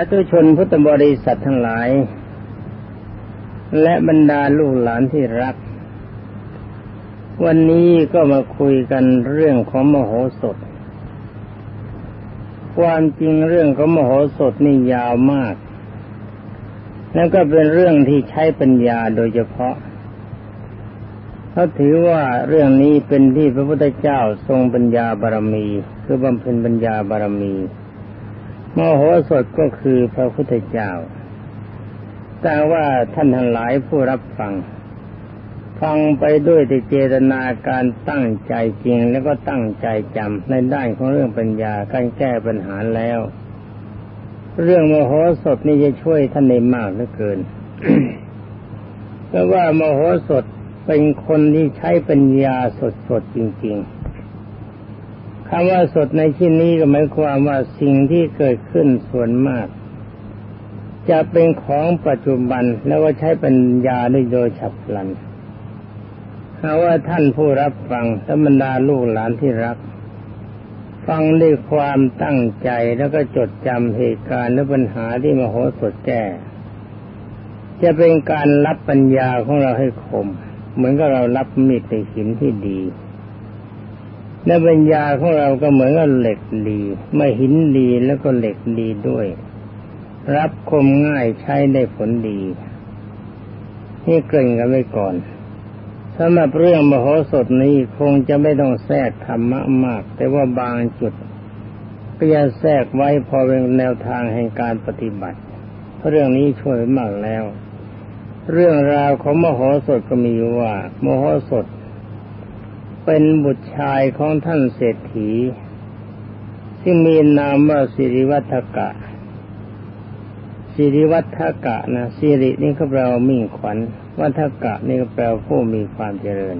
าตุชนพุทธบริษัททั้งหลาย และบรรดาลูกหลานที่รัก วันนี้ก็มาคุยกันเรื่องของมโหสถ ความจริงเรื่องของมโหสถนี่ยาวมาก แล้วก็เป็นเรื่องที่ใช้ปัญญาโดยเฉพาะเขาถือว่าเรื่องนี้เป็นที่พระพุทธเจ้าทรงปัญญาบารมี คือบำเพ็ญปัญญาบารมี มโหสถก็คือพระพุทธเจ้า แต่ว่าท่านทั้งหลายผู้รับฟัง ฟังไปด้วยเจตนาการตั้งใจจริงแล้วก็ตั้งใจจำในด้านของเรื่องปัญญาการแก้ปัญหาแล้ว เรื่องมโหสถนี่จะช่วยท่านในมากเหลือเกินเพราะว่ามโหสถเป็นคนที่ใช้ปัญญาสดๆจริง ๆ คำว่าสดในที่นี้ก็หมายความว่าสิ่งที่เกิดขึ้นส่วนมาก จะเป็นของปัจจุบันแล้วก็ใช้ปัญญาได้โดยฉับพลันหาว่าท่านผู้รับฟังธรรมดาลูกหลานที่รัก ฟังด้วยความตั้งใจแล้วก็จดจำเหตุการณ์และปัญหาที่มโหสถแก้ จะเป็นการรับปัญญาของเราให้คม เหมือนกับเรารับมีดในหินที่ดี และปัญญาของเราก็เหมือนกับเหล็กดีไม่หินดีแล้วก็เหล็กดีด้วย รับคมง่ายใช้ได้ผลดี นี่เกริ่นกันไว้ก่อนสำหรับเรื่องมโหสถนี้คงจะไม่ต้องแทรกธรรมะมาก แต่ว่าบางจุดก็จะแทรกไว้พอเป็นแนวทางแห่งการปฏิบัติเพราะเรื่องนี้ช่วยมากแล้ว เรื่องราวของมโหสถก็มีว่า มโหสถ เป็นบุตรชายของท่านเศรษฐีที่งมีนามว่าสิริวัฒกะ สิริวัฒกะนะสิรินี่ก็แปลว่ามิ่งขวัญ วัฒกะนี่ก็แปลว่าผู้มีความเจริญ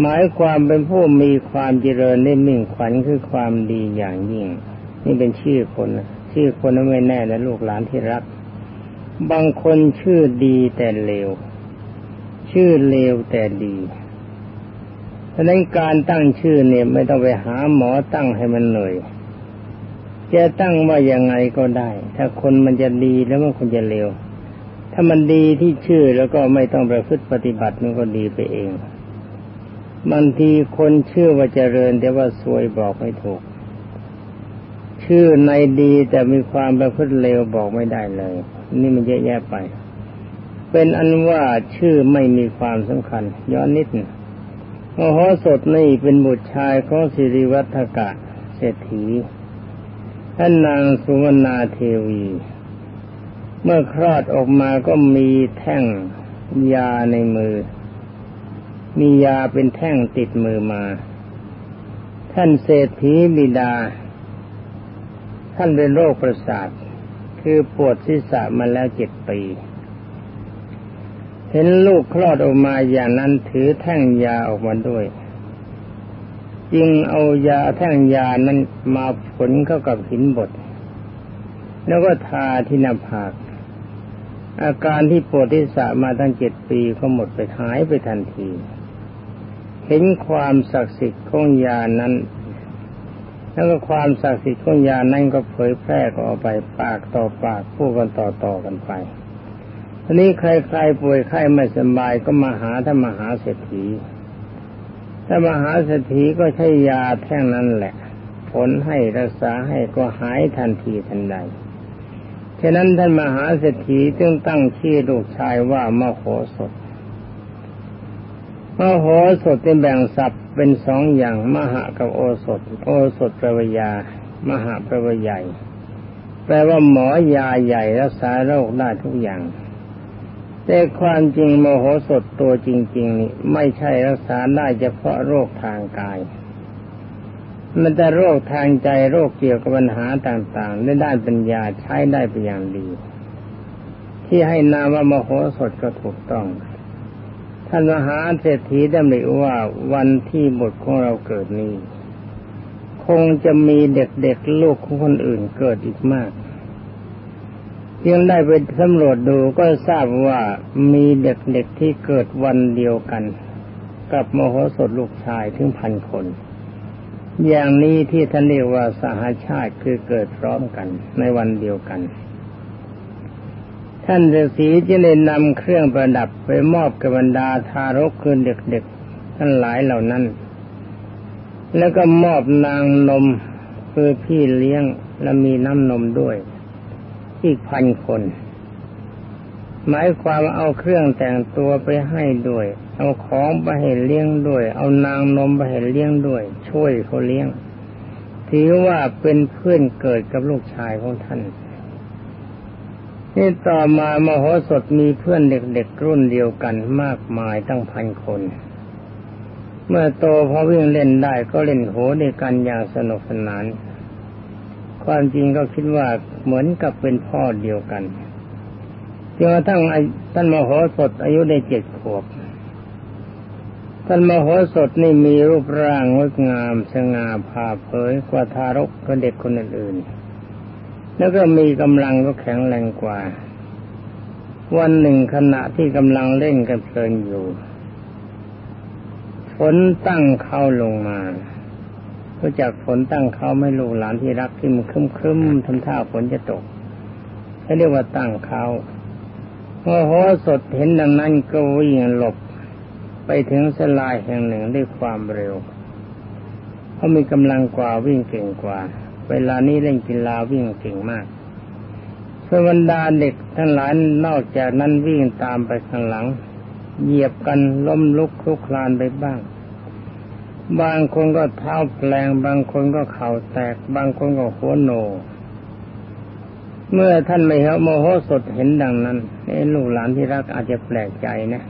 หมายความเป็นผู้มีความเจริญในมิ่งขวัญคือความดีอย่างยิ่ง นี่เป็นชื่อคนชื่อคนนั้นไม่แน่นะลูกหลานที่รัก บางคนชื่อดีแต่เลวชื่อเลวแต่ดี ฉะนั้นการตั้งชื่อเนี่ยไม่ต้องไปหาหมอตั้งให้มันเหนื่อยจะตั้งว่ายังไงก็ได้ ถ้าคนมันจะดีแล้วมันคนจะเลวถ้ามันดีที่ชื่อแล้วก็ไม่ต้องประพฤติปฏิบัติมันก็ดีไปเองบางทีคนชื่อว่าเจริญ แต่ว่าสวยบอกไม่ถูก ชื่อในดีแต่มีความประพฤติเลวบอกไม่ได้เลย นี่มันเยอะแยะไป เป็นอันว่าชื่อไม่มีความสำคัญ ย้อนนิดนึง มโหสถนี่เป็นบุตรชายของสิริวัฒกะเศรษฐีท่านนางสุวรรณาเทวี เมื่อคลอดออกมาก็มีแท่งยาในมือ มียาเป็นแท่งติดมือมา ท่านเศรษฐีบิดา ท่านเป็นโรคประสาท คือปวดศีรษะมาแล้วเจ็ดปี เห็นลูกคลอดออกมาอย่างนั้นถือแท่งยาออกมาด้วย จึงเอายาแท่งยานั้นมาผลเข้ากับหินบดแล้วก็ทาที่หน้าผาก อาการที่ปวดที่สะมาตั้งเจ็ดปีก็หมดไปหายไปทันที เห็นความศักดิ์สิทธิ์ของยานั้น แล้วก็ความศักดิ์สิทธิ์ของยานั้นก็เผยแพร่ออกไปปากต่อปากพูดกันต่อๆกันไป ทีนี้ใครๆป่วยไข้ไม่สบายก็มาหาท่านมหาเศรษฐีถ้ามหาเศรษฐีก็ใช้ยาแท่งนั้นแหละ ผลให้รักษาให้ก็หายทันทีทันใด ฉะนั้นท่านมหาเศรษฐีจึงตั้งชื่อลูกชายว่ามโหสถมโหสถเป็นแบ่งศัพท์เป็นสองอย่าง มหากับโอสถ โอสถแปลว่ายา มหาแปลว่าใหญ่ แปลว่าหมอยาใหญ่รักษาโรคได้ทุกอย่าง แต่ความจริงโมโหสดตัวจริง ๆ นี่ ไม่ใช่รักษาได้เฉพาะโรคทางกาย มันแต่โรคทางใจโรคเกี่ยวกับปัญหาต่างๆในด้านปัญญาใช้ได้เป็นอย่างดี ที่ให้นามว่ามโหสถก็ถูกต้องท่านมหาเศรษฐีดำริว่าวันที่บทของเราเกิดนี้ คงจะมีเด็กๆลูกของคนอื่นเกิดอีกมาก ยังได้ไปสำรวจดูก็ทราบว่ามีเด็กๆที่เกิดวันเดียวกัน กับมโหสถลูกชายถึงพันคน อย่างนี้ที่ท่านเรียกว่าสหาชาติคือเกิดพร้อมกันในวันเดียวกัน ท่านฤาษีจะได้นำเครื่องประดับไปมอบกับบรรดาทารกคือเด็กๆทั้งหลายเหล่านั้น แล้วก็มอบนางนมคือพี่เลี้ยงและมีน้ำนมด้วย อีกพันคน หมายความเอาเครื่องแต่งตัวไปให้ด้วย เอาของไปให้เลี้ยงด้วย เอานางนมไปให้เลี้ยงด้วย ช่วยเขาเลี้ยง ถือว่าเป็นเพื่อนเกิดกับลูกชายของท่านนี่ต่อมามโหสถมีเพื่อนเด็กๆรุ่นเดียวกันมากมายตั้งพันคน เมื่อโตพอวิ่งเล่นได้ก็เล่นโหด้วยกันอย่างสนุกสนาน ความจริงก็คิดว่าเหมือนกับเป็นพ่อเดียวกันจนกระทั่งท่านมโหสถอายุได้เจ็ดขวบ ท่านมโหสถนี่มีรูปร่างงดงามสง่าผ่าเผยกว่าทารกกับเด็กคนอื่นๆ แล้วก็มีกำลังก็แข็งแรงกว่า วันหนึ่งขณะที่กำลังเล่นกันเพลินอยู่ฝนตั้งเข้าลงมา รู้จักฝนตั้งเขาไม่ลูกหลานที่รักที่มันคึมคึมทำท่าฝนจะตกเขาเรียกว่าตั้งเขาพอโหสดเห็นดังนั้นก็วิ่งหลบไปถึงสลายแห่งหนึ่งด้วยความเร็วเขามีกำลังกว่าวิ่งเก่งกว่า เวลานี้เล่นกีฬาวิ่งเก่งมากสวรรดาเด็กทั้งหลายนอกจากนั้นวิ่งตามไปข้างหลัง เหยียบกันล้มลุกคลุกคลานไปบ้าง บางคนก็เท้าแปลง บางคนก็เข่าแตก บางคนก็หัวโน เมื่อท่านไม่เหโมโหสดเห็นดังนั้นไอ้ลูกหลานที่รักอาจจะแปลกใจนะ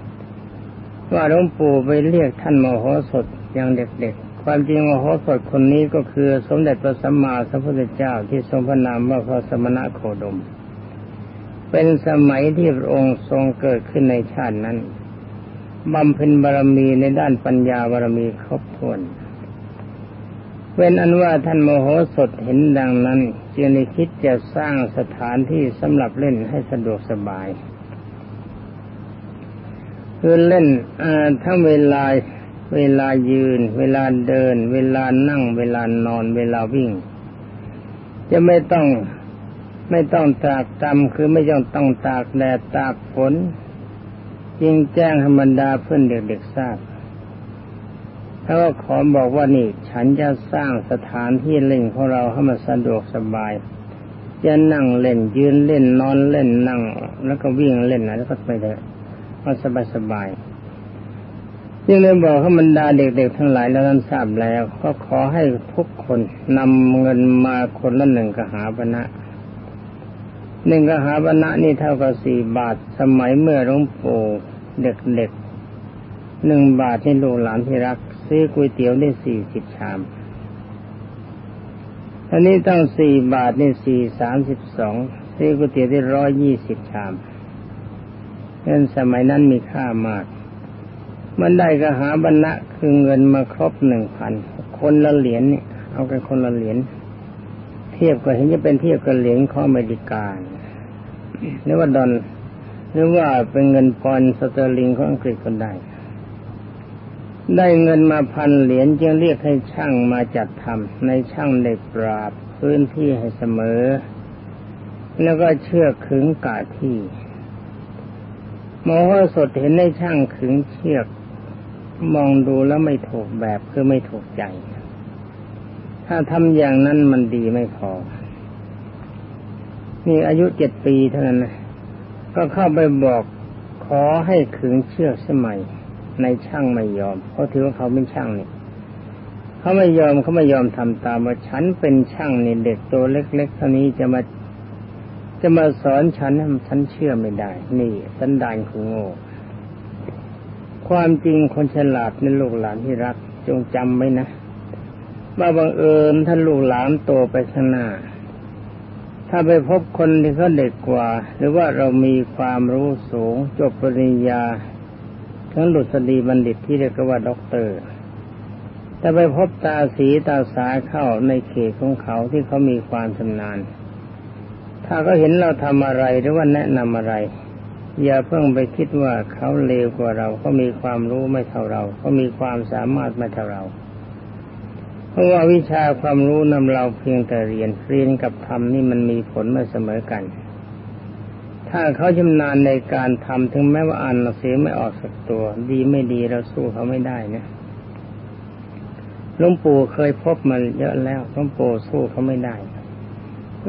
ว่าหลวงปู่ไปเรียกท่านโมโหสดอย่างเด็กๆ ความจริงโมโหสดคนนี้ก็คือ สมเด็จพระสัมมาสัมพุทธเจ้าที่ทรงพระนามว่าพระสมณะโคดม เป็นสมัยที่พระองค์ทรงเกิดขึ้นในชาตินั้น บำเพ็ญบารมีในด้านปัญญาบารมีครบถ้วนเว้นอันว่าท่านโมโหสถเห็นดังนั้นจึงได้คิดจะสร้างสถานที่สำหรับเล่นให้สะดวกสบายคือเล่นทั้งเวลาเวลายืน เวลาเดิน เวลานั่ง เวลานอน เวลาวิ่ง จะไม่ต้องไม่ต้องตากตำคือไม่ต้องต้องตากแดดตากฝน จึงแจ้งธรรมดาเพื่อนเด็กๆทราบแล้วก็ขอบอกว่านี่ ฉันจะสร้างสถานที่เล่นของเราให้มันสะดวกสบาย จะนั่งเล่นยืนเล่นนอนเล่นนั่ง แล้วก็วิ่งเล่นนะแล้วก็ไปเลยมันสบายสบายจึงเลยบอกให้บรรดาเด็กๆทั้งหลายแล้วนั้นทราบแล้ว ก็ขอให้ทุกคนนำเงินมาคนละหนึ่งกหาปณะ หนึ่งกหาบรรณะนี่เท่ากับสี่บาท สมัยเมื่อหลวงปู่เด็กๆหนึ่งบาทที่ลูกหลานที่รัก ซื้อก๋วยเตี๋ยวได้สี่สิบชามอันนี้ตั้งสี่บาทนี่สี่สามสิบสองซื้อก๋วยเตี๋ยวได้ร้อยยี่สิบชามเงินสมัยนั้นมีค่ามาก มันได้กหาบรรณะคือเงินมาครบหนึ่งพันคนละเหรียญเนี่ยเอากันคนละเหรียญเทียบก็เห็นจะเป็นเทียบกับเหรียญของอเมริกา หรือว่าดอลล์หรือว่าเป็นเงินปอนด์สเตอร์ลิงของอังกฤษก็ได้ ได้เงินมาพันเหรียญจึงเรียกให้ช่างมาจัดทำนายช่างได้ปราบพื้นที่ให้เสมอ แล้วก็เชือกขึงกาที่มองว่าสดเห็นในช่างขึงเชือก มองดูแล้วไม่ถูกแบบคือไม่ถูกใจ ถ้าทำอย่างนั้นมันดีไม่พอ นี่อายุเจ็ดปีเท่านั้นนะก็เข้าไปบอกขอให้ขึงเชือกสมัย ในช่างไม่ยอมเพราะถือว่าเขาเป็นช่างนี่เขาไม่ยอมเขาไม่ยอมทำตามว่าฉันเป็นช่างนี่เด็กตัวเล็กๆเท่านี้จะมาจะมาสอนฉันฉันเชื่อไม่ได้ นี่สันดานของโง่ความจริงคนฉลาดในลูกหลานที่รักจงจำไว้นะว่าบังเอิญท่านลูกหลานโตไปข้างหน้า ถ้าไปพบคนที่เขาเด็กกว่า หรือว่าเรามีความรู้สูงจบปริญญา ทั้งหลุดสดีบัณฑิตที่เรียกว่าด็อกเตอร์ถ้าไปพบตาสีตาสาเข้าในเขตของเขาที่เขามีความชำนาญ ถ้าก็เห็นเราทำอะไรหรือว่าแนะนำอะไร อย่าเพิ่งไปคิดว่าเขาเลวกว่าเราเขามีความรู้ไม่เท่าเราเขามีความสามารถไม่เท่าเรา พราะว่าวิชาความรู้นำเราเพียงแต่เรียนเรียนกับทำนี่มันมีผลม่เสมอกัน ถ้าเขาชำนาญในการทำถึงแม้ว่าอ่านหนังสือไม่ออกสักตัว ดีไม่ดีเราสู้เขาไม่ได้นะหลวงปู่เคยพบมาเยอะแล้วหลวงปู่สู้เขาไม่ได้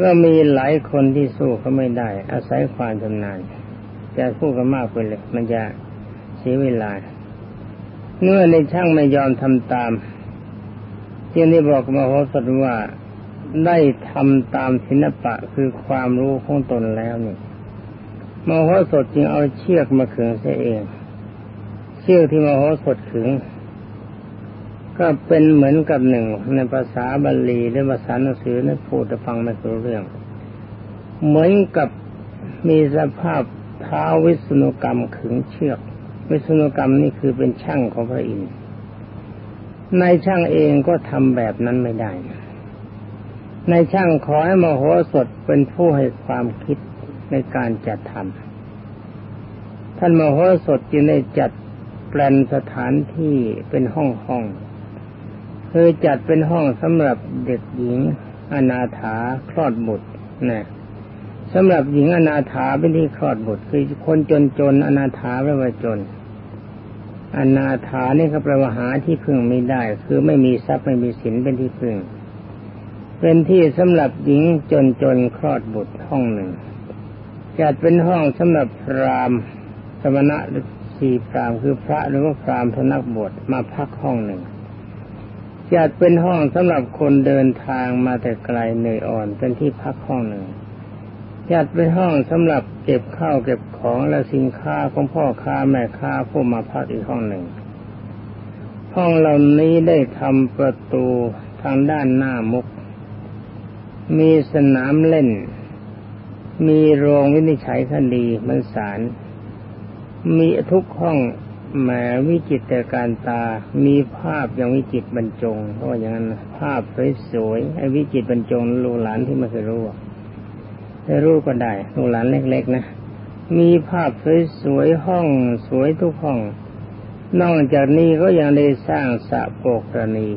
ก็มีหลายคนที่สู้เขาไม่ได้ อาศัยความชำนาญจะสู้กันมากไปเลย มันจะเสียเวลาเมื่อในช่างไม่ยอมทำตาม จึงได้บอกมโหสถว่าได้ทำตามศิลปะคือความรู้ของตนแล้วนี่มโหสถจึงเอาเชือกมาขึงเสียเอง เชือกที่มโหสถขึง ก็เป็นเหมือนกับหนึ่ง ในภาษาบาลีหรือภาษาหนังสือนั้นพูดจะฟังไม่รู้เรื่อง เหมือนกับมีสภาพเท้าวิศนุกรรมขึงเชือก วิศนุกรรมนี่คือเป็นช่างของพระอินทร์ นายช่างเองก็ทำแบบนั้นไม่ได้นายช่างขอให้มโหสถเป็นผู้ให้ความคิดในการจัดทำท่านมโหสถจึงได้จัดแปลนสถานที่เป็นห้องห้องคือจัดเป็นห้องสำหรับเด็กหญิงอนาถาคลอดบุตรนะสำหรับหญิงอนาถาเป็นที่คลอดบุตรคือคนจนจนอนาถาไม่ว่าจน อนาถานี่เขาแปลว่าหาที่พึ่งไม่ได้ คือไม่มีทรัพย์ไม่มีสินเป็นที่พึ่ง เป็นที่สำหรับหญิงจนจนคลอดบุตรห้องหนึ่งจัดเป็นห้องสำหรับพรามสมณะหรือสี่พรามคือพระหรือว่าพรามพนักบวชมาพักห้องหนึ่งจัดเป็นห้องสำหรับคนเดินทางมาแต่ไกลเหนื่อยอ่อนเป็นที่พักห้องหนึ่ง จัดเป็นห้องสำหรับเก็บข้าวเก็บของและสินค้าของพ่อค้าแม่ค้าผู้มาพักอีกห้องหนึ่ง ห้องเหล่านี้ได้ทำประตูทางด้านหน้ามุก มีสนามเล่น มีโรงวินิจฉัยคดีมันสาร มีทุกห้องแหมวิจิตรการตา มีภาพอย่างวิจิตบรรจงเพราะอย่างนั้นภาพสวยๆไอ้วิจิตบรรจงลูหลานที่ไม่เคยรู้ จะรู้ก็ได้ลูกหลานเล็ก ๆ นะ มีภาพสวยๆห้อง สวยทุกห้อง นอกจากนี้ก็ยังได้สร้างสระโปกรณี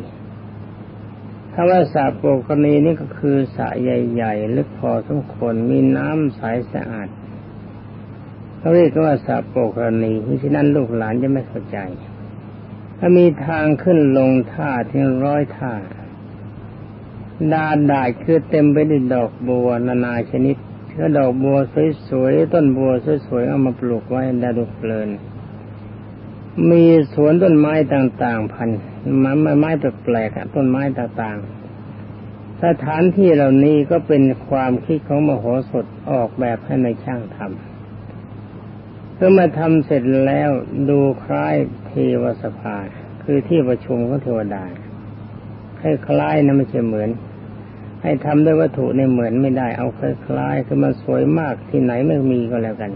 ถ้าว่าสระโปกรณีนี่ก็คือสระใหญ่ๆลึกพอสมควรมีน้ำใสสะอาดเขาเรียกว่าสระโปกรณีที่ฉะนั้นลูกหลานจะไม่เข้าใจถ้ามีทางขึ้นลงท่าถึงร้อยท่า ดาดาดคือเต็มไปด้วยดอกบัวนานาชนิดก็ดอกบัวสวยๆต้นบัวสวยๆเอามาปลูกไว้ดาดุเพลิน มีสวนต้นไม้ต่างๆ พันไม้ไม้แปลกๆต้นไม้ต่างๆ สถานที่เหล่านี้ก็เป็นความคิดของมโหสถออกแบบให้ในช่างทำเพื่อมาทำเสร็จแล้วดูคล้ายเทวสภาคือที่ประชุมของเทวดาคล้ายๆนะไม่ใช่เหมือน ให้ทำด้วยวัตถุในเหมือนไม่ได้เอาคล้ายๆคือมันสวยมากที่ไหนไม่มีก็แล้วกัน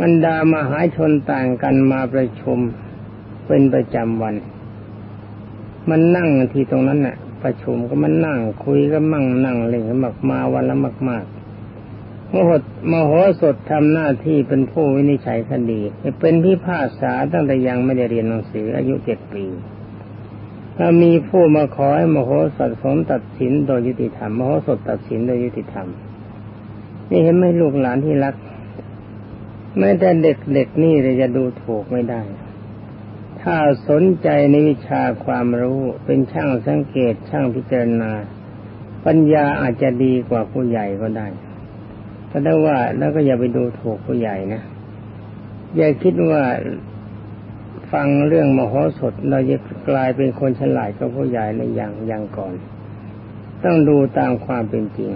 มันดามหาชนต่างกันมาประชุมเป็นประจำวัน มันนั่งที่ตรงนั้นน่ะ ประชุมก็มันนั่งคุยก็มั่งนั่งเล่นก็มากมาวันละมาก ๆมโหดมโหสถทำหน้าที่เป็นผู้วินิจฉัยคดีเป็นพิพากษาตั้งแต่ยังไม่ได้เรียนหนังสืออายุเจ็ดปี ถ้ามีผู้มาขอให้มโหสถสมตัดสินโดยยุติธรรมมโหสถตัดสินโดยยุติธรรม นี่เห็นไหมลูกหลานที่รักแม้แต่เด็กๆนี่จะดูถูกไม่ได้ ถ้าสนใจในวิชาความรู้เป็นช่างสังเกตช่างพิจารณา ปัญญาอาจจะดีกว่าผู้ใหญ่ก็ได้แต่ได้ว่าแล้วก็อย่าไปดูถูกผู้ใหญ่นะอย่าคิดว่า ฟังเรื่องมโหสถเราจะกลายเป็นคนฉลาดกับผู้ใหญ่ในอย่างอย่างก่อน ต้องดูตามความเป็นจริง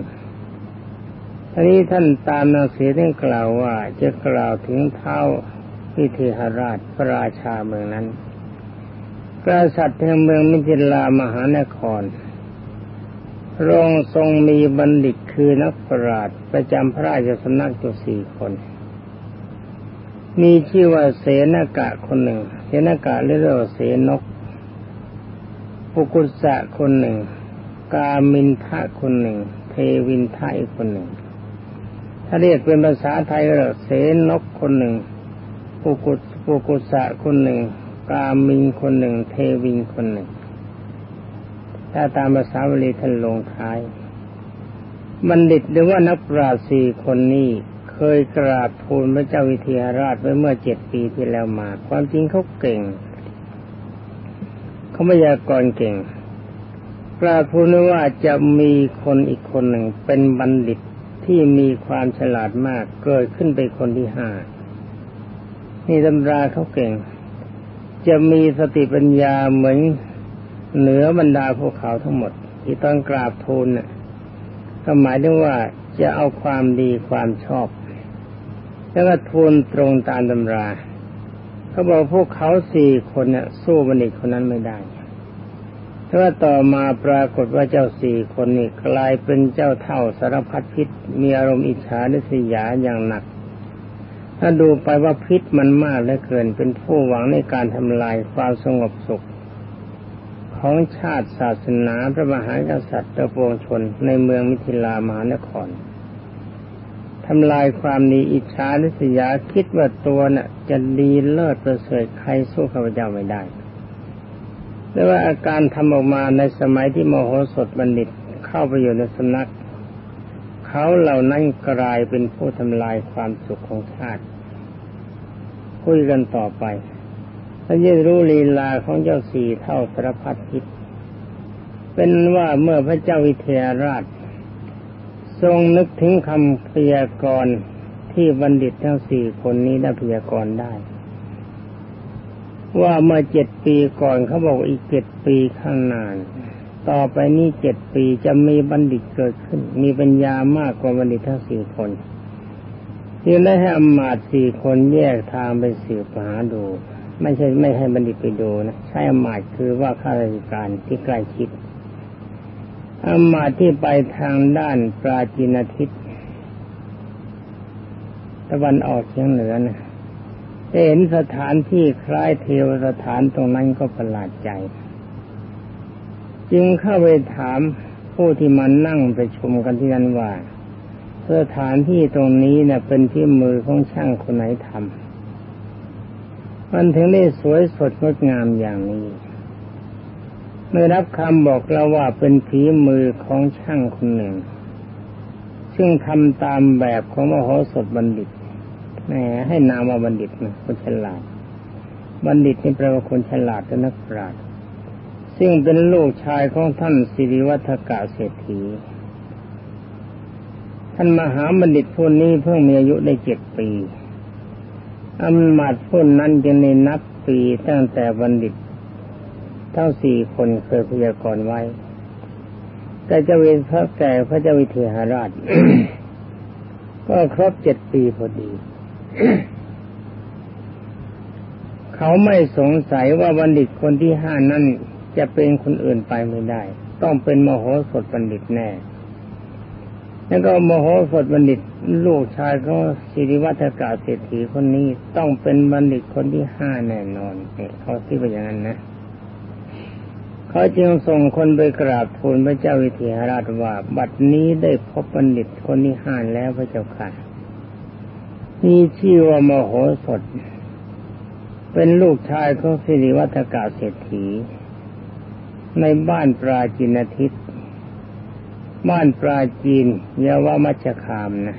ทีนี้ท่านตามหนังสือท่านกล่าวว่าจะกล่าวถึงเท้าพิเทหราชพระราชาเมืองนั้น กษัตริย์แห่งเมืองมิถิลามหานครรองทรงมีบัณฑิตคือนักปราชญ์ประจำพระราชสำนักจุสี่คน มีชื่อว่าเสนากะคนหนึ่ง เสนากะเรียกว่าเสนกปุกุสะคนหนึ่ง กามินทะคนหนึ่ง เทวินทะอีกคนหนึ่ง ถ้าเรียกเป็นภาษาไทยก็เสนกคนหนึ่งปุกุสปุกุสะคนหนึ่ง กามินคนหนึ่ง เทวินคนหนึ่ง ถ้าตามภาษาบาลีท่านลงท้าย บัณฑิตหรือว่านักปราชญ์สี่คนนี้ เคยกราบทูลพระเจ้าวิเทหราชไว้เมื่อเจ็ดปีที่แล้วมา ความจริงเขาเก่งเขาไม่ยากรเก่งกราบทูลว่าจะมีคนอีกคนหนึ่งเป็นบัณฑิตที่มีความฉลาดมากเกิดขึ้นเป็นคนที่ห้านี่ตำราเขาเก่ง จะมีสติปัญญาเหมือนเหนือบรรดาพวกเขาทั้งหมด ที่ต้องกราบทูลน่ะก็หมายถึงว่าจะเอาความดีความชอบ แล้วก็ทูลตรงตามตำราเขาบอกพวกเขาสี่คนเนี่ยสู้บัณฑิตคนนั้นไม่ได้แต่ว่าต่อมาปรากฏว่าเจ้าสี่คนนี้กลายเป็นเจ้าเท่าสารพัดพิษ มีอารมณ์อิจฉาดิษยาอย่างหนัก ถ้าดูไปว่าพิษมันมากเหลือเกิน เป็นผู้หวังในการทำลายความสงบสุข ของชาติศาสนาพระมหากษัตริย์ตะปวงชนในเมืองมิถิลามหานคร ทำลายความดีอิจฉาดิษยาคิดว่าตัวน่ะ จะดีเลิศประเสริฐใครสู้ข้าพเจ้าไม่ได้แต่ว่าอาการทำออกมาในสมัยที่มโหสถบัณฑิตเข้าไปอยู่ในสำนัก เขาเหล่านั้นกลายเป็นผู้ทำลายความสุขของชาติคุยกันต่อไปถ้าจะรู้ลีลาของเจ้าสี่เท่าสารพัดทิศเป็นว่าเมื่อพระเจ้าวิเทหราช ทรงนึกถึงคำพยากรณ์ที่บัณฑิตทั้งสี่คนนี้ได้พยากรณ์ได้ ว่าเมื่อเจ็ดปีก่อนเขาบอกอีกเจ็ดปีข้างหน้าต่อไปนี้เจ็ดปีจะมีบัณฑิตเกิดขึ้น มีปัญญามากกว่าบัณฑิตทั้งสี่คนจึงได้ให้อมาตสี่คนแยกทางไปสืบหาดู ไม่ใช่ไม่ให้บัณฑิตไปดูนะ ใช่อมาตคือว่าข้าราชการที่ใกล้ชิด อามาที่ไปทางด้านปราจีนทิศตะวันออกเฉียงเหนือนะเห็นสถานที่คล้ายเทวสถานตรงนั้นก็ประหลาดใจ จึงเข้าไปถามผู้ที่มานั่งไปชมกันที่นั่นว่า สถานที่ตรงนี้เนะ่ยเป็นที่มือของช่างคนไหนทำมันถึงได้สวยสดงดงามอย่างนี้ เมื่อรับคำบอกเราว่าเป็นฝีมือของช่างคนหนึ่ง ซึ่งทำตามแบบของมโหสถบัณฑิตแหมให้นามว่าบัณฑิตนะคนฉลาด บัณฑิตนี่แปลว่าคนฉลาดและนักปราชญ์ซึ่งเป็นลูกชายของท่านสิริวัฒกาเศรษฐี ท่านมหาบัณฑิตผู้นี้เพิ่งมีอายุได้เจ็ดปีอำมาตย์ผู้นั้นจะในนับปีตั้งแต่บัณฑิต ท่าสี่คนเคยพยากรณ์ไว้ แต่จะเวนพระแก่พระเจ้าวิเทหราช ก็ครบเจ็ดปีพอดี เขาไม่สงสัยว่าบัณฑิตคนที่ห้านั้นจะเป็นคนอื่นไปไม่ได้ ต้องเป็นมโหสถบัณฑิตแน่ แล้วก็มโหสถบัณฑิตลูกชายเขาสิริวัฒกาเศรษฐีคนนี้ต้องเป็นบัณฑิตคนที่ห้าแน่นอนเนี่ยเขาคิดว่าอย่างนั้นนะ เขาจึงส่งคนไปกราบทูลพระเจ้าวิเทหราชว่า บัดนี้ได้พบบัณฑิตคนที่ห้านแล้วพระเจ้าค่ะมีชื่อว่ามโหสถ เป็นลูกชายของสิริวัฒกาเศรษฐี ในบ้านปราจินทิศบ้านปราจีนยาวามัชคามนะ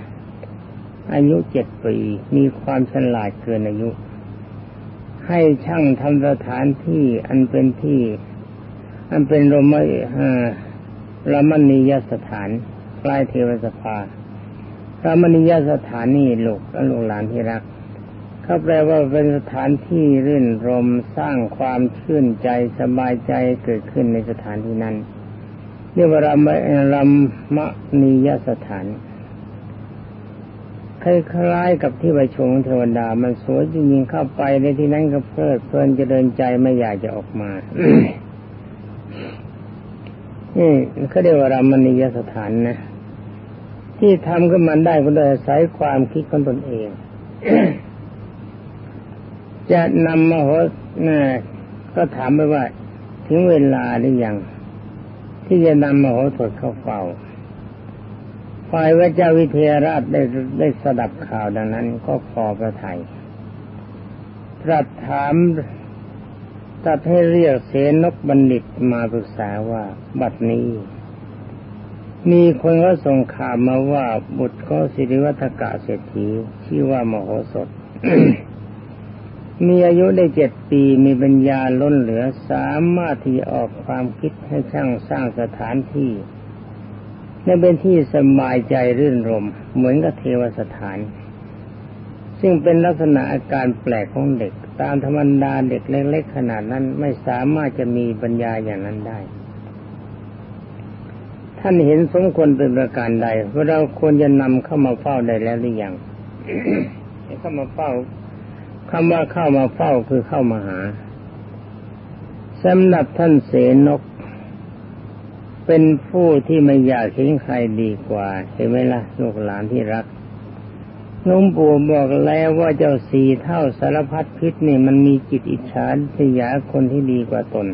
อายุเจ็ดปีมีความฉลาดเกินอายุ ให้ช่างทำสถานที่อันเป็นที่ อันเป็นรมรมณียสถานใกล้เทวสภาระมณียสถานนี่ลูกลูกหลานที่รักเขาแปลว่าเป็นสถานที่รื่นรมสร้างความชื่นใจสบายใจเกิดขึ้นในสถานที่นั้นเรียกว่ารามรามณียสถานคล้ายๆกับที่ไปชมเทวดา มันสวยจริงๆเข้าไปในที่นั้นก็เพลิดเพลินเจะเดินใจไม่อยากจะออกมา นี่เขาเรียกว่ารามณียสถานนะ ที่ทำขึ้นมาได้ก็โดยอาศัยความคิดของตนเอง จะนำมาโหนะก็ถามไปว่า ถึงเวลาหรือยัง ที่จะนำมาโหสถเข้าเฝ้าฝ่ายพระเจ้าวิเทหราชได้ได้สดับข่าวดังนั้นก็ขอพระไทยตรัสถาม ตัดให้เรียกเสนกบัณฑิตมาปรึกษาว่าบัดนี้ มีคนก็ส่งข่าวมาว่าบุตรก็สิริวัฒกะเศรษฐีชื่อว่ามโหสถ มีอายุได้เจ็ดปีมีปัญญาล้นเหลือสามารถที่ออกความคิดให้ช่างสร้างสถานที่และเป็นที่สบายใจรื่นรม เหมือนกับเทวสถาน ซึ่งเป็นลักษณะอาการแปลกของเด็ก ตามธรรมดาเด็กเล็กๆขนาดนั้นไม่สามารถจะมีปัญญาอย่างนั้นได้ ท่านเห็นสมควรเป็นประการใดว่าเราควรจะนำเข้ามาเฝ้าได้แล้วหรือยังเข้ามาเฝ้าคำว่าเข้ามาเฝ้าคือเข้ามาหาสำหรับท่านเสนก เป็นผู้ที่ไม่อยากเห็นใครดีกว่า เห็นไหมล่ะลูกหลานที่รัก ลุงปู่บอกแล้วว่าเจ้าสีเท่าสารพัดพิษนี่มันมีจิตอิจฉาสยาคนที่ดีกว่าตน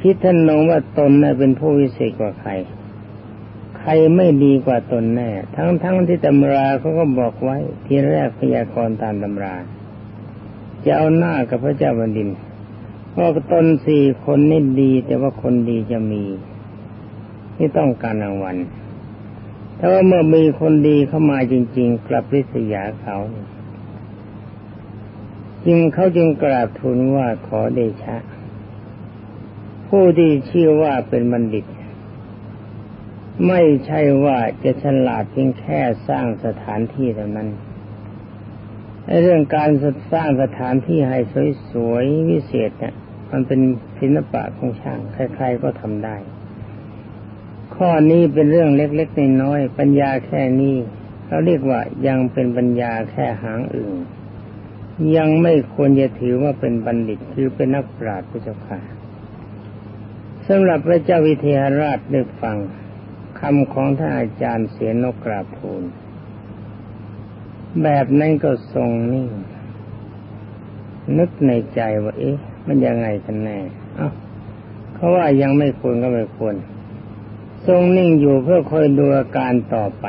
คิดท่านนงว่าตนน่ะเป็นผู้วิเศษกว่าใคร ใครไม่ดีกว่าตนแน่ ทั้งๆทที่ตำราเขาก็บอกไว้ ทีแรกพยากรณ์ตามตำรา จะเอาหน้ากับพระเจ้าแผ่นดินว่าตนสี่คนนี่ดี แต่ว่าคนดีจะมี ที่ต้องการรางวัล แต่ว่าเมื่อมีคนดีเข้ามาจริง ๆ กลับริษยาเขาจึงเขาจึงกราบทูลว่าขอเดชะ ผู้ที่ชื่อว่าเป็นบัณฑิต ไม่ใช่ว่าจะฉลาดเพียงแค่สร้างสถานที่เท่านั้นเรื่องการสร้างสถานที่ให้สวยๆวิเศษเนี่ยมันเป็นศิลปะของช่างใครๆก็ทำได้ ข้อนี้เป็นเรื่องเล็กๆน้อยๆปัญญาแค่นี้เราเรียกว่ายังเป็นปัญญาแค่หางอื่น ยังไม่ควรจะถือว่าเป็นบัณฑิตคือเป็นนักปราชญ์พระเจ้าค่ะสำหรับพระเจ้าวิเทหราชได้ฟังคำของท่านอาจารย์เสียนกกราบทูลแบบนั้นก็ทรงนิ่ง นึกในใจว่าเอ๊ะ มันยังไงกันแน่ เอ้าเขาว่ายังไม่ควรก็ไม่ควร ทรงนิ่งอยู่เพื่อคอยดูอาการต่อไป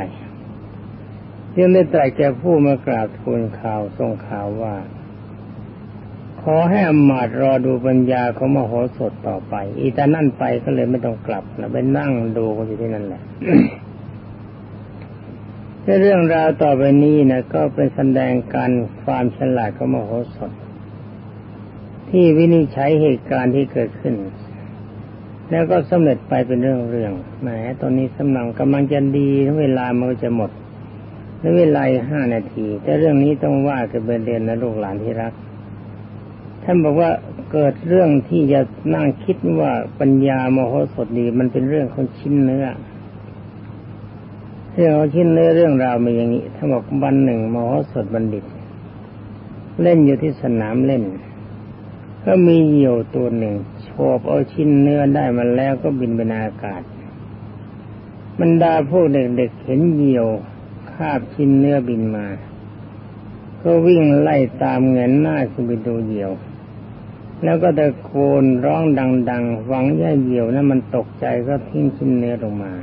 ยังได้ตรัสแก่ผู้มากราบทูลข่าวทรงข่าวว่า ขอให้อมาตรอดูปัญญาของมโหสถต่อไป อีตานั่นไปก็เลยไม่ต้องกลับนะไปนั่งดูกันอยู่ที่นั่นแหละเรื่องราวต่อไปนี้นะก็เป็นแสดงการความฉลาดของมโหสถ ที่วินิจฉัยเหตุการณ์ที่เกิดขึ้น แล้วก็สำเร็จไปเป็นเรื่องเรื่องแหมตอนนี้สำนังกำลังจะดีเวลามันจะหมดในเวลาห้านาที แต่เรื่องนี้ต้องว่ากันเป็นเรียนนะลูกหลานที่รัก ท่านบอกว่าเกิดเรื่องที่จะนั่งคิดว่าปัญญามโหสถดีมันเป็นเรื่องของชิ้นเนื้อเรื่องชิ้นเนื้อเรื่องราวมีอย่างนี้ถ้านบอกวันหนึ่งมโหสถบัณฑิต เล่นอยู่ที่สนามเล่น ก็มีเหยี่ยวตัวหนึ่งโฉบเอาชิ้นเนื้อได้มาแล้วก็บินไปในอากาศบรรดาพวกเด็กๆเห็นเหยี่ยวคาบชิ้นเนื้อบินมาก็วิ่งไล่ตามเงินหน้าขึ้นไปดูเหยี่ยว แล้วก็ตะโกนร้องดัง ๆ หวังย่าเหยี่ยวนั้นมันตกใจก็ทิ้งชิ้นเนื้อลงมา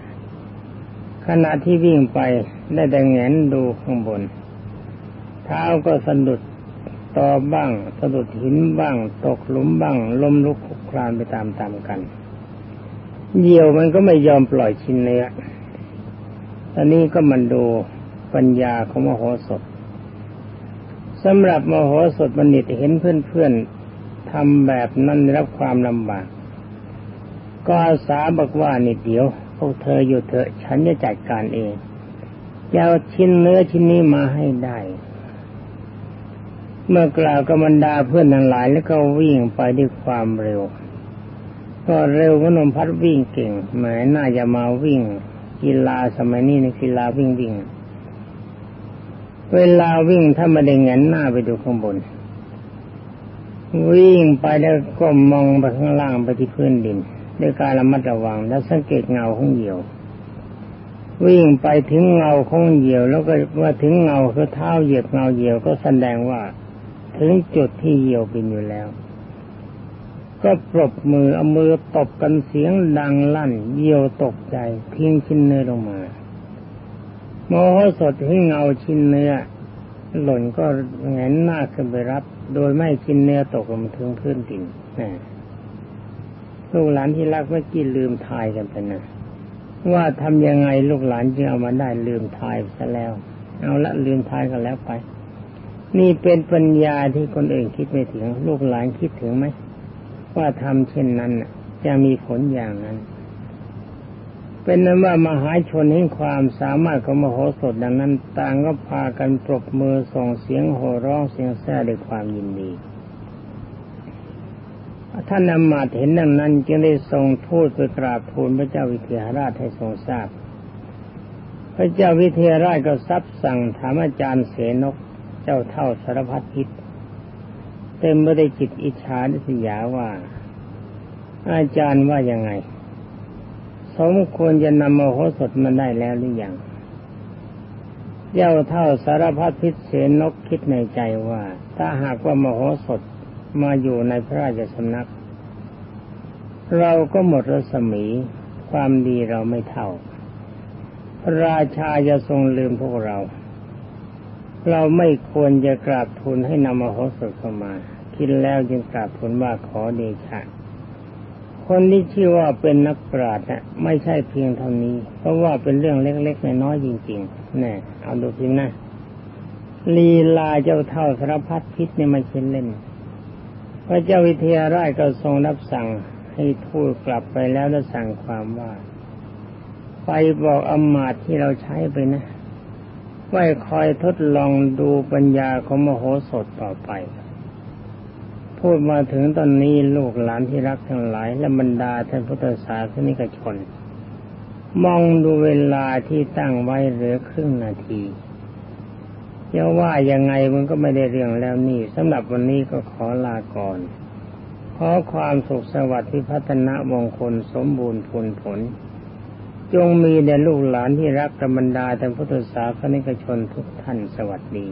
ขณะที่วิ่งไปได้แต่แงนดูข้างบน เท้าก็สะดุด ตอบ้างสะดุดหินบ้าง ตกหลุมบ้างล้มลุกคลุกคลานไปตามๆกันเหยี่ยวมันก็ไม่ยอมปล่อยชิ้นเนื้อตอนนี้ก็มันดูปัญญาของมโหสถสำหรับมโหสถบัณฑิตเห็นเพื่อนๆทำแบบนั้นรับความลำบาก ก็อาสาบอกว่านี่เดียวพวกเธออยู่เถอะฉันจะจัดการเองจะเอาชิ้นเนื้อชิ้นนี้มาให้ได้ เมื่อกล่าวกับรรดาเพื่อนทั้งหลายแล้วก็วิ่งไปด้วยความเร็ว ก็เร็วก็นมพัดวิ่งเก่งแหมน่าจะมาวิ่ง กีฬาสมัยนี้ในกีฬาวิ่งวิ่ง เวลาวิ่งถ้ามาได้เงนหน้าไปดูข้างบน วิ่งไปแล้วก็มองไปข้างล่างไปที่พื้นดินด้วยการระมัดระวังและสังเกตเงาของเหยี่ยววิ่งไปถึงเงาของเหยี่ยว แล้วก็ว่าถึงเงาคือเท้าเหยียบเงาเหยี่ยวก็แสดงว่า ถึงจุดที่เหยี่ยวเป็นอยู่แล้ว ก็ปรบมือเอามือตบกันเสียงดังลั่นเหยี่ยวตกใจทิ้งชิ้นเนื้อลงมาโมโหสดให้เงาชิ้นเนื้อ หล่นก็แงนหน้าขึ้นไปรับ โดยไม่กินเนื้อตกลงถึงพื้นดินนะลูกหลานที่รักเมื่อกี้ลืมทายกันไปนะว่าทำยังไงลูกหลานจึงเอามาได้ลืมทายซะแล้ว เอาละลืมทายกันแล้วไป นี่เป็นปัญญาที่คนอื่นคิดไม่ถึง ลูกหลานคิดถึงไหมว่าทำเช่นนั้นจะมีผลอย่างนั้น เป็นนั้นว่ามหาชนเห็นความสามารถของมโหสถดังนั้น ต่างก็พากันปรบมือส่งเสียงโห่ร้องเสียงแซ่ด้วยความยินดีท่านอมาตเห็นดังนั้น จึงได้ทรงทูตไปกราบทูลพระเจ้าวิเทหราชให้ทรงทราบ พระเจ้าวิเทหราชก็ซับสั่งถามอาจารย์เสนก เจ้าเท่าสารพัดพิษเต็มไปด้จิตอิจฉาดิสยาว่า อาจารย์ว่ายังไง สมควรจะนำมโหสถมาได้แล้วหรือยังเจ้าเท่าสารพัดพิษเสนกคิดในใจว่า ถ้าหากว่ามโหสถมาอยู่ในพระราชสำนัก เราก็หมดรัศมีความดีเราไม่เท่าพระราชาจะทรงลืมพวกเรา เราไม่ควรจะกราบทูลให้นำมโหสถเข้ามา คิดแล้วจึงกราบทูลว่าขอเดชะคนที่ชื่อว่าเป็นนักปราชญ์นะไม่ใช่เพียงเท่านี้ เพราะว่าเป็นเรื่องเล็กๆน้อยๆจริงๆแน่เอาดูพิมนะลีลาเจ้าเท่าสารพัดพิษเนี่ยไม่ใช่เล่น พระเจ้าวิเทหราชก็ทรงรับสั่งให้ทูตกลับไปแล้วแล้วสั่งความว่า ไปบอกอมาตที่เราใช้ไปนะ ไว้คอยทดลองดูปัญญาของมโหสถต่อไป พูดมาถึงตอนนี้ลูกหลานที่รักทั้งหลาย และบรรดาท่านพุทธศาสนิกชน มองดูเวลาที่ตั้งไว้เหลือครึ่งนาทีจะว่ายังไงมันก็ไม่ได้เรื่องแล้วนี่สำหรับวันนี้ก็ขอลาก่อนขอความสุขสวัสดิ์ที่พัฒนามงคลสมบูรณ์ผลผล จงมีแด่ลูกหลานที่รักกรรมดาแต่พุทธศาสนิกชนทุกท่านสวัสดี